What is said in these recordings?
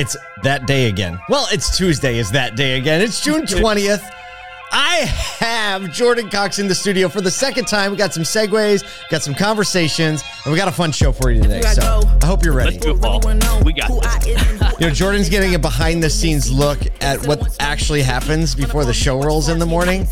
It's that day again. Well, it's Tuesday, is that day again. It's June 20th. I have Jordan Cox in the studio for the second time. We got some segues, got some conversations, and we got a fun show for you today. So I hope you're ready. Let's do it, Paul. We got this. You know, Jordan's getting a behind the scenes look at what actually happens before the show rolls in the morning.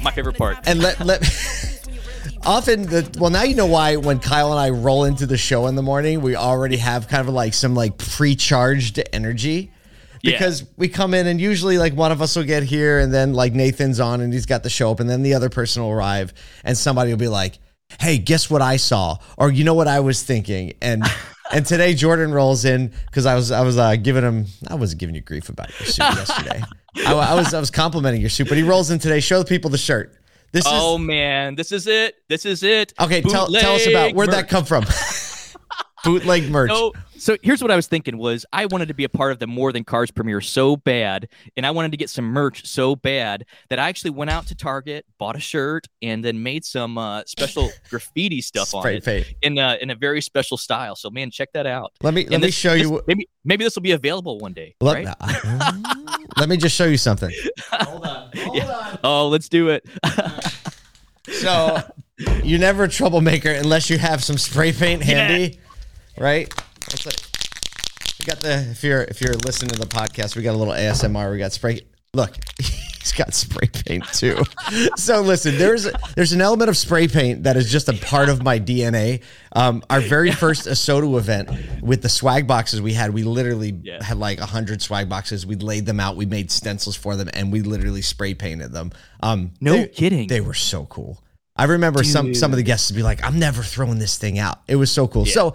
My favorite part. And let let often the well now you know why when Kyle and I roll into the show in the morning, we already have kind of like some like pre-charged energy. Yeah. Because we come in and usually like one of us will get here and then like Nathan's on and he's got the show up and then the other person will arrive and somebody will be like, "Hey, guess what I saw?" or "You know what I was thinking?" and and today Jordan rolls in because I was I was uh, giving him I wasn't giving you grief about your suit yesterday. I, I was I was complimenting your suit, but he rolls in today. Show the people the shirt. This Oh is man, this is it. This is it. okay. Tell, tell us about where'd that come from. Bootleg merch. So, so here's what I was thinking was I wanted to be a part of the More Than Cars premiere so bad, and I wanted to get some merch so bad that I actually went out to Target, bought a shirt, and then made some uh, special graffiti stuff on Spray it paint. in a, in a very special style. So man, check that out. Let me let And me show this- you. what- Maybe maybe this will be available one day. Let, right? let me just show you something. Hold on. Hold yeah. On. Oh, let's do it. So you're never a troublemaker unless you have some spray paint handy, right? It. We got the if you're if you're listening to the podcast, we got a little ASMR. We got spray. Look, he's got spray paint too. So listen, there's there's an element of spray paint that is just a part of my DNA. Um, our very first ASOTU event with the swag boxes we had, we literally Yeah. had like a hundred swag boxes. We laid them out, we made stencils for them, and we literally spray painted them. Um, No they- kidding. They were so cool. I remember some some of the guests would be like, "I'm never throwing this thing out." It was so cool. So.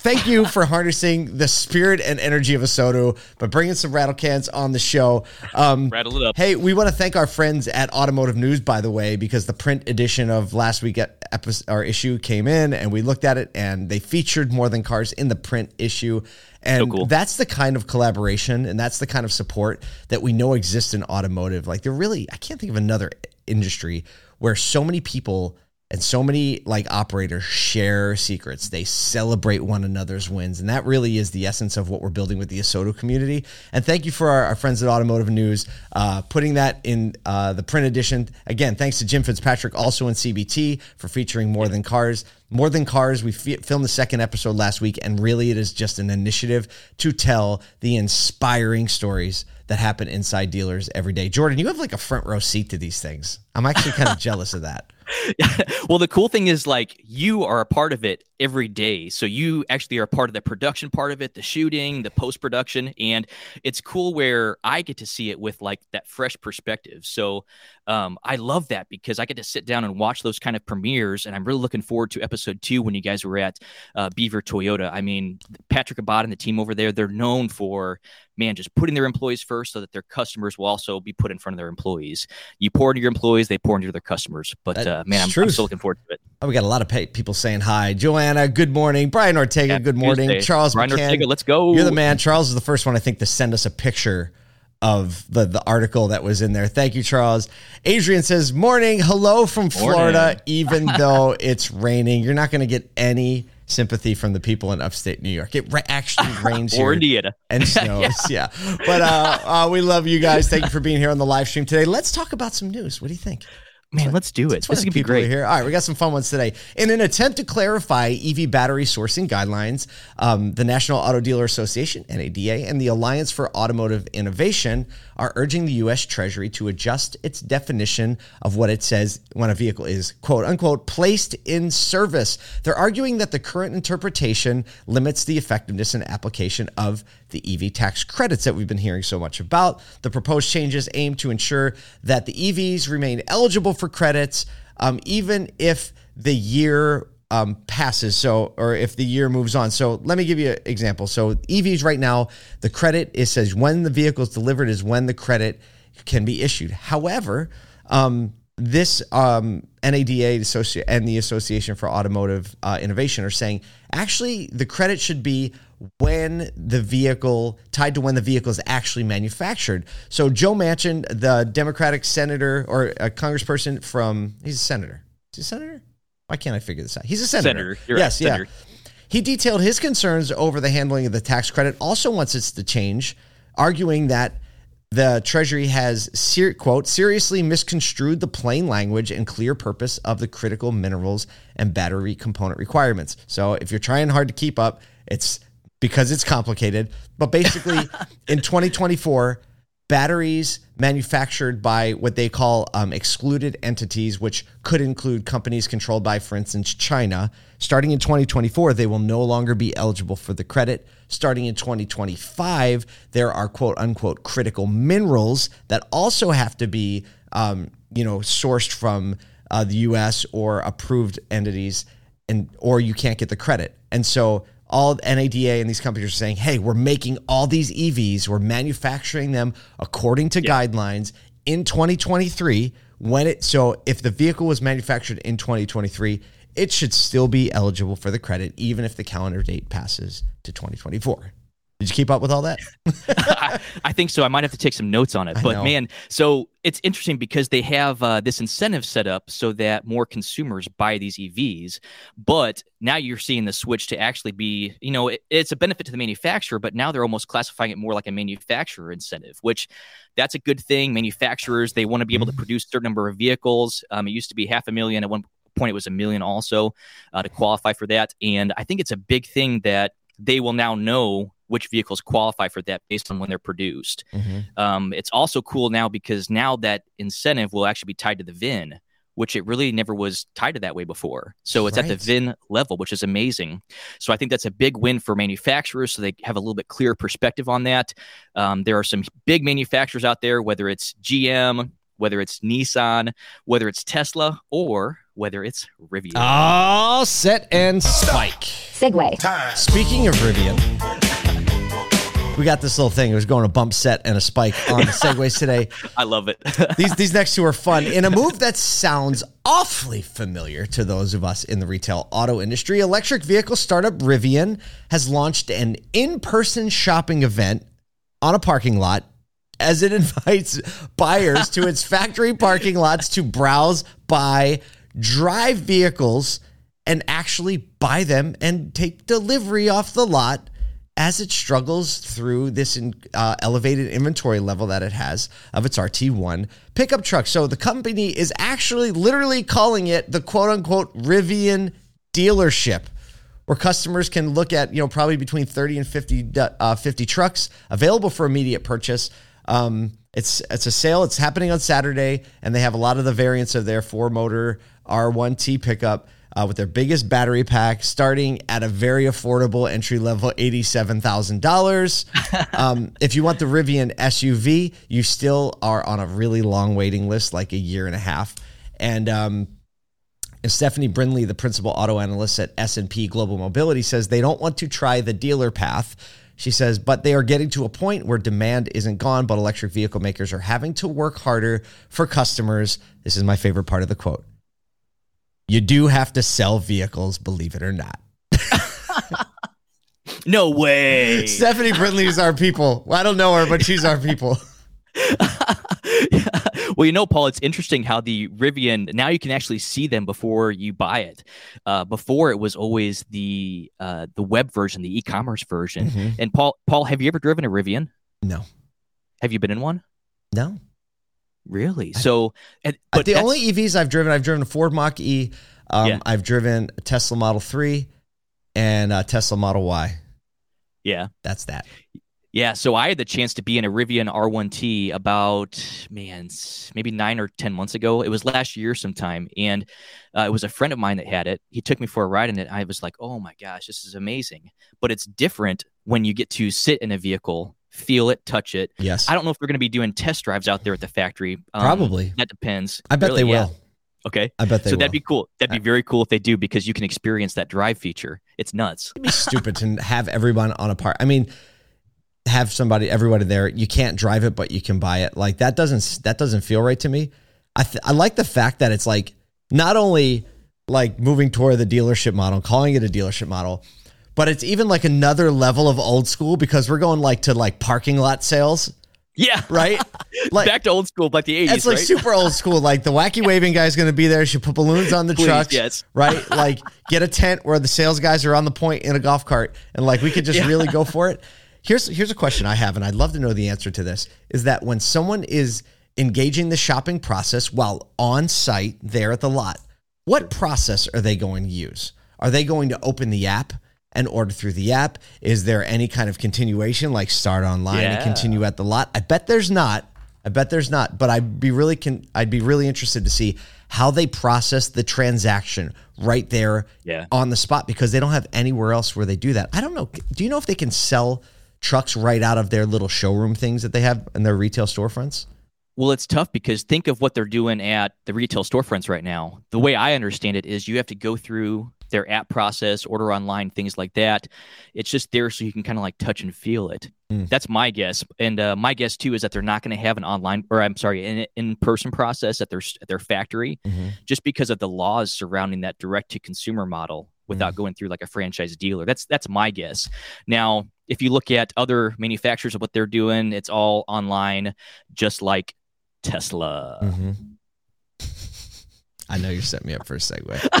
Thank you for harnessing the spirit and energy of ASOTU, but bringing some rattle cans on the show. Um, Rattle it up. Hey, we want to thank our friends at Automotive News, by the way, because the print edition of last week episode or issue came in, and we looked at it, and they featured more than cars in the print issue, and cool. that's the kind of collaboration and that's the kind of support that we know exists in automotive. Like, they're really, I can't think of another industry where so many people and so many like operators share secrets. They celebrate one another's wins. And that really is the essence of what we're building with the ASOTU community. And thank you for our, our friends at Automotive News uh, putting that in uh, the print edition. Again, thanks to Jim Fitzpatrick, also in CBT, for featuring More Than Cars. More Than Cars, we fi- filmed the second episode last week, and really it is just an initiative to tell the inspiring stories that happen inside dealers every day. Jordan, you have like a front row seat to these things. I'm actually kind of jealous of that. well, the cool thing is like you are a part of it every day. So you actually are a part of the production part of it, the shooting, the post production, and it's cool where I get to see it with like that fresh perspective. So um, I love that because I get to sit down and watch those kind of premieres, and I'm really looking forward to episode two when you guys were at uh, Beaver Toyota. I mean, Patrick Abad and the team over there, they're known for man just putting their employees first so that their customers will also be put in front of their employees. You pour into your employees, they pour into their customers. But That's uh, man, I'm, I'm still looking forward to it. Oh, we got a lot of people saying hi. Joanna, good morning. Brian Ortega, Happy good morning. Tuesday. Charles Brian McCann, Ortega, let's go. You're the man. Charles is the first one, I think, to send us a picture of the, the article that was in there. Thank you, Charles. Adrian says, Morning. Hello from Florida, even though it's raining. You're not going to get any sympathy from the people in upstate New York. It ra- actually rains or here Indiana. and snows. yeah. But uh, uh, we love you guys. Thank you for being here on the live stream today. Let's talk about some news. What do you think? Man, let's do it. This is gonna be great. Here. All right, we got some fun ones today. In an attempt to clarify EV battery sourcing guidelines, um, the National Auto Dealer Association (NADA) and the Alliance for Automotive Innovation are urging the U.S. Treasury to adjust its definition of what it says when a vehicle is "quote unquote" placed in service. They're arguing that the current interpretation limits the effectiveness and application of the EV tax credits that we've been hearing so much about. The proposed changes aim to ensure that the EVs remain eligible for credits, um, even if the year um, passes. So, or if the year moves on. So, let me give you an example. So, EVs right now, the credit it says when the vehicle is delivered is when the credit can be issued. However, um, this um, NADA and the Association for Automotive uh, Innovation are saying actually the credit should be when the vehicle tied to when the vehicle is actually manufactured. So Joe Manchin, the Democratic senator or a congressperson from he's a senator. Is he a senator? Why can't I figure this out? He's a senator. Senator. You're right, yes, yeah. senator. he detailed his concerns over the handling of the tax credit, also wants it to change, arguing that the Treasury has, ser- quote, seriously misconstrued the plain language and clear purpose of the critical minerals and battery component requirements. So if you're trying hard to keep up, it's because it's complicated. But basically, in 2024, batteries manufactured by what they call um, excluded entities, which could include companies controlled by, for instance, China. Starting in 2024, they will no longer be eligible for the credit. Starting in 2025, there are quote unquote critical minerals that also have to be, um, you know, sourced from uh, the U.S. or approved entities, and or you can't get the credit. And so all NADA and these companies are saying, hey, we're making all these EVs, we're manufacturing them according to yeah. guidelines in 2023. When it so if the vehicle was manufactured in 2023, it should still be eligible for the credit, even if the calendar date passes to 2024. Did you keep up with all that? I, I, think so. I might have to take some notes on it. But man, so it's interesting because they have uh, this incentive set up so that more consumers buy these EVs. But now you're seeing the switch to actually be, you know, it, it's a benefit to the manufacturer, but now they're almost classifying it more like a manufacturer incentive, which that's a good thing. Manufacturers, they want to be able to mm-hmm. produce a certain number of vehicles. Um, it used to be half a million. At one point, it was a million also uh, to qualify for that. And I think it's a big thing that they will now know which vehicles qualify for that based on when they're produced. Mm-hmm. Um, it's also cool now because now that incentive will actually be tied to the VIN, which it really never was tied to that way before. So it's right. at the VIN level, which is amazing. So I think that's a big win for manufacturers. So they have a little bit clearer perspective on that. Um, there are some big manufacturers out there, whether it's GM, whether it's Nissan, whether it's Tesla, or whether it's Rivian. All set and spike. Segway. Time. Speaking of Rivian, we got this little thing. It was going to bump set and a spike on the segways today. I love it. these these next two are fun. In a move that sounds awfully familiar to those of us in the retail auto industry, electric vehicle startup Rivian has launched an in-person shopping event on a parking lot as it invites buyers to its factory parking lots to browse, buy, drive vehicles and actually buy them and take delivery off the lot as it struggles through this in, uh, elevated inventory level that it has of its RT1 pickup truck. So the company is actually literally calling it the quote unquote Rivian dealership. Where customers can look at, you know, probably between 30 and 50, uh, 50 trucks available for immediate purchase. Um, it's it's a sale. It's happening on Saturday, and they have a lot of the variants of their four motor R1T pickup uh, with their biggest battery pack, starting at a very affordable entry level $87,000. um, if you want the Rivian SUV, you still are on a really long waiting list, like a year and a half. And um, Stephanie Brinley, the principal auto analyst at S&P Global Mobility, says they don't want to try the dealer path. She says, but they are getting to a point where demand isn't gone, but electric vehicle makers are having to work harder for customers. This is my favorite part of the quote you do have to sell vehicles, believe it or not. no way. Stephanie Brinley is our people. I don't know her, but she's our people. well, you know, Paul, it's interesting how the Rivian now you can actually see them before you buy it. Uh, before it was always the uh, the web version, the e-commerce version. Mm-hmm. And Paul, Paul, have you ever driven a Rivian? No. Have you been in one? No. Really? So, and, but the only EVs I've driven, I've driven a Ford Mach E. Um, yeah. I've driven a Tesla Model Three and a Tesla Model Y. Yeah, that's that. Yeah, so I had the chance to be in a Rivian R1T about man, maybe nine or ten months ago. It was last year sometime, and uh, it was a friend of mine that had it. He took me for a ride in it. I was like, "Oh my gosh, this is amazing!" But it's different when you get to sit in a vehicle feel it, touch it. Yes. I don't know if we're going to be doing test drives out there at the factory. Um, Probably. That depends. I bet really, they will. Okay. I bet they so will. that'd be cool. That'd be very cool if they do because you can experience that drive feature. It's nuts. It'd be stupid to have everyone on a part. I mean, have somebody, everybody there. You can't drive it, but you can buy it. Like that doesn't that doesn't feel right to me. I th- I like the fact that it's like not only like moving toward the dealership model, calling it a dealership model, but it's even like another level of old school because we're going like to like parking lot sales. Yeah. Right? Like back to old school, like the 80s. It's like right? super old school. Like the wacky waving guy's gonna be there. Should put balloons on the Please, trucks. yes. Right? Like get a tent where the sales guys are on the point in a golf cart and like we could just Yeah. really go for it. Here's here's a question I have, and I'd love to know the answer to this. Is that when someone is engaging the shopping process while on site there at the lot, what process are they going to use? Are they going to open the app and order through the app? Is there any kind of continuation like start online and continue at the lot? I bet there's not. I bet there's not, but I'd be really con- I'd be really interested to see how they process the transaction right there Yeah. on the spot because they don't have anywhere else where they do that. I don't know. Do you know if they can sell trucks right out of their little showroom things that they have in their retail storefronts? Well, it's tough because think of what they're doing at the retail storefronts right now. The way I understand it is you have to go through their app process, order online, things like that. It's just there so you can kind of like touch and feel it. Mm. That's my guess, and uh, my guess too is that they're not going to have an online, or I'm sorry, an in-person process at their at their factory, just because of the laws surrounding that direct-to-consumer model. Without going through like a franchise dealer, that's that's my guess. Now, if you look at other manufacturers of what they're doing, it's all online, just like Tesla. Mm-hmm. I know you set me up for a segue.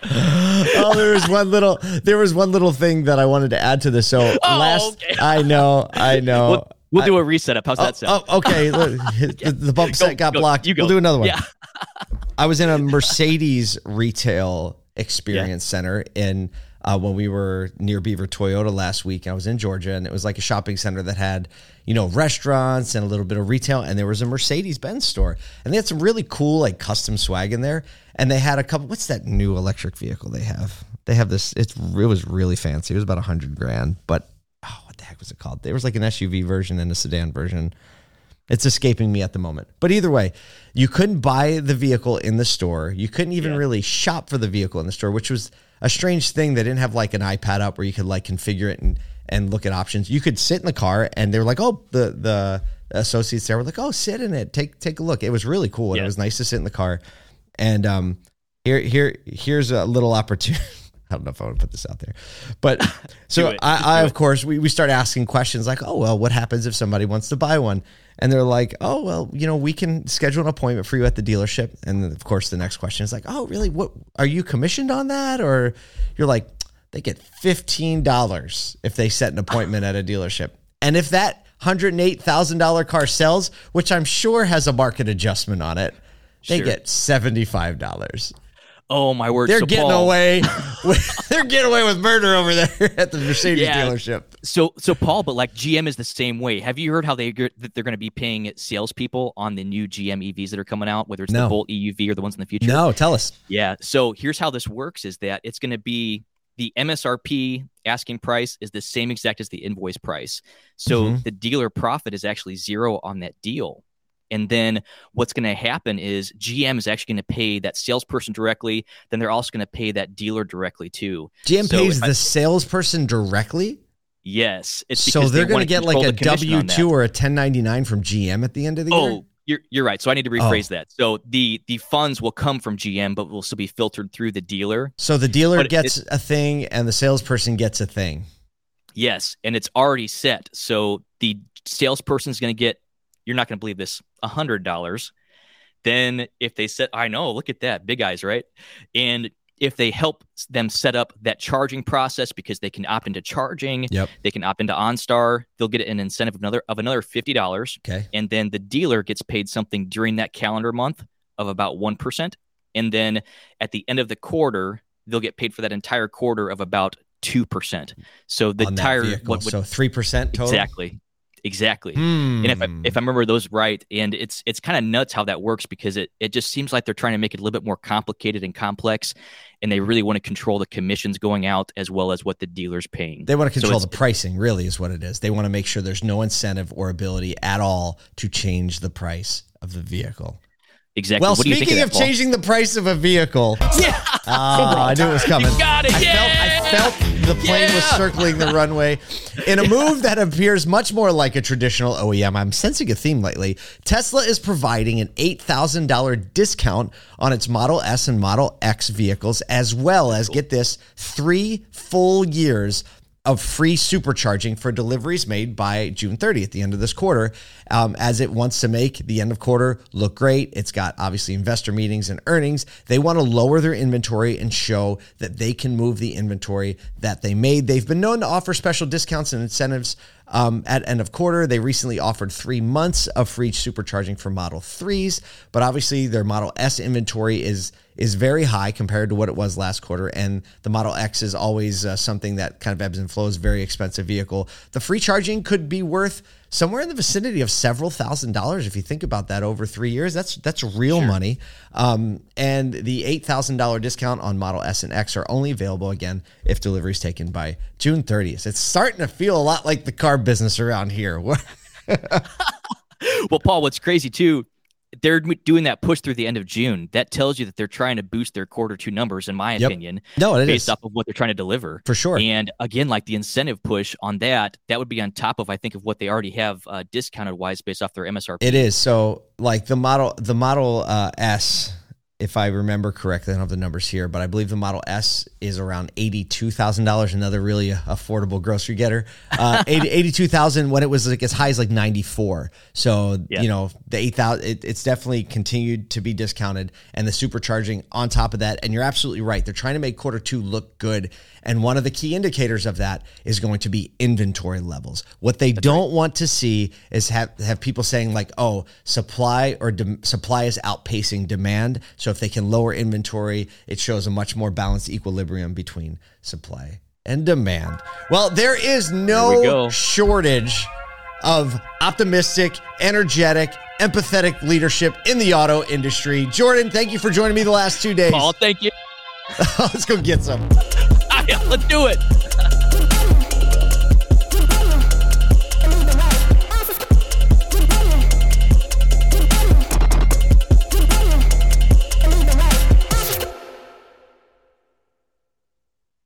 oh, there was one little there was one little thing that I wanted to add to this. So Oh, last okay. I know, I know. We'll, we'll do a reset up. How's that sound? Oh, okay. The, the bump set got go. blocked. You go. We'll do another one. Yeah. I was in a Mercedes retail experience center in uh, when we were near Beaver Toyota last week. I was in Georgia, and it was like a shopping center that had you know restaurants and a little bit of retail, and there was a Mercedes Benz store, and they had some really cool like custom swag in there, and they had a couple. What's that new electric vehicle they have? They have this. It's it was really fancy. It was about a hundred grand, but oh, what the heck was it called? There was like an SUV version and a sedan version. It's escaping me at the moment. But either way, you couldn't buy the vehicle in the store. You couldn't even Yeah. really shop for the vehicle in the store, which was a strange thing. They didn't have like an iPad up where you could like configure it and and look at options. You could sit in the car and they were like, "Oh, the the associates there were like, "Oh, sit in it. Take take a look." It was really cool and Yeah. it was nice to sit in the car. And um here here here's a little opportunity I don't know if I want to put this out there, but so I, I of course we, we start asking questions like, oh well, what happens if somebody wants to buy one? And they're like, oh well, you know, we can schedule an appointment for you at the dealership. And then of course the next question is like, oh really? What are you commissioned on that? Or you're like, they get fifteen dollars if they set an appointment at a dealership, and if that hundred and eight thousand dollar car sells, which I'm sure has a market adjustment on it, they Sure. get seventy five dollars. Oh my word! They're So, getting Paul- away. With, they're getting away with murder over there at the Mercedes Yeah. dealership. So, so Paul, but like GM is the same way. Have you heard how they that they're going to be paying salespeople on the new GM EVs that are coming out, whether it's No. the Bolt EUV or the ones in the future? No, tell us. Yeah. So here's how this works: is that it's going to be the MSRP asking price is the same exact as the invoice price. So Mhm. the dealer profit is actually zero on that deal. And then what's going to happen is GM is actually going to pay that salesperson directly. Then they're also going to pay that dealer directly too. GM So pays I- the salesperson directly, Yes, it's so they're going to get like a W two or a ten ninety nine from GM at the end of the oh, year. Oh, you're you're right. So I need to oh. rephrase that. So the the funds will come from GM, but will still be filtered through the dealer. So the dealer But gets a thing, and the salesperson gets a thing. Yes, and it's already set. So the salesperson is going to get. You're not going to believe this. A hundred dollars. Then if they set, I know, look at that, big eyes, right? And if they help them set up that charging process because they can opt into charging, Yep. they can opt into OnStar, they'll get an incentive of another of another fifty dollars. Okay. and then the dealer gets paid something during that calendar month of about 1% and then at the end of the quarter they'll get paid for that entire quarter of about 2% so the entire vehicle. what would so three percent total. exactly exactly Hmm. and if I, if I remember those right and it's it's kind of nuts how that works because it it just seems like they're trying to make it a little bit more complicated and complex and they really want to control the commissions going out as well as what the dealer's paying They want to So control the pricing, really, is what it is. They want to make sure there's no incentive or ability at all to change the price of the vehicle. Exactly Well, what do you think speaking of, that, changing the price of a vehicle, yeah ah, I knew it was coming. You got it, I yeah! felt, I felt the plane was circling the runway. In a move that appears much more like a traditional OEM, I'm sensing a theme lately. Tesla is providing an $8,000 discount on its Model S and Model X vehicles, as well as, get this, three full years of free supercharging for deliveries made by June 30 at the end of this quarter, um, as it wants to make the end of quarter look great. It's got obviously investor meetings and earnings. They want to lower their inventory and show that they can move the inventory that they made. They've been known to offer special discounts and incentives um, at end of quarter. They recently offered three months of free supercharging for Model 3s, but obviously their Model S inventory is is very high compared to what it was last quarter. And the Model X is always uh, something that kind of ebbs and flows, very expensive vehicle. The free charging could be worth somewhere in the vicinity of several thousand dollars if you think about that over three years. That's that's real sure. money. Um, and the eight thousand dollar discount on Model S and X are only available again if delivery is taken by June 30th. It's starting to feel a lot like the car business around here. well, Paul, what's crazy too they're doing that push through the end of June. That tells you that they're trying to boost their quarter two numbers, in my yep. opinion. No, it based is. off of what they're trying to deliver for sure. And again, like the incentive push on that, that would be on top of I think of what they already have uh, discounted wise based off their MSRP. It is so like the model, the Model uh, S if I remember correctly, I don't have the numbers here, but I believe the Model S is around eighty-two thousand dollars. Another really affordable grocery getter. Uh, 80, 82,000 when it was like as high as like ninety-four. So yeah. you know the eight thousand, it, it's definitely continued to be discounted, and the supercharging on top of that. And you're absolutely right; they're trying to make quarter two look good, and one of the key indicators of that is going to be inventory levels. What they That's don't right. want to see is have have people saying like, "Oh, supply or de- supply is outpacing demand." So so if they can lower inventory, it shows a much more balanced equilibrium between supply and demand. Well, there is no shortage of optimistic, energetic, empathetic leadership in the auto industry. Jordan, thank you for joining me the last two days. Paul, thank you. Let's go get some. Yeah, let's do it.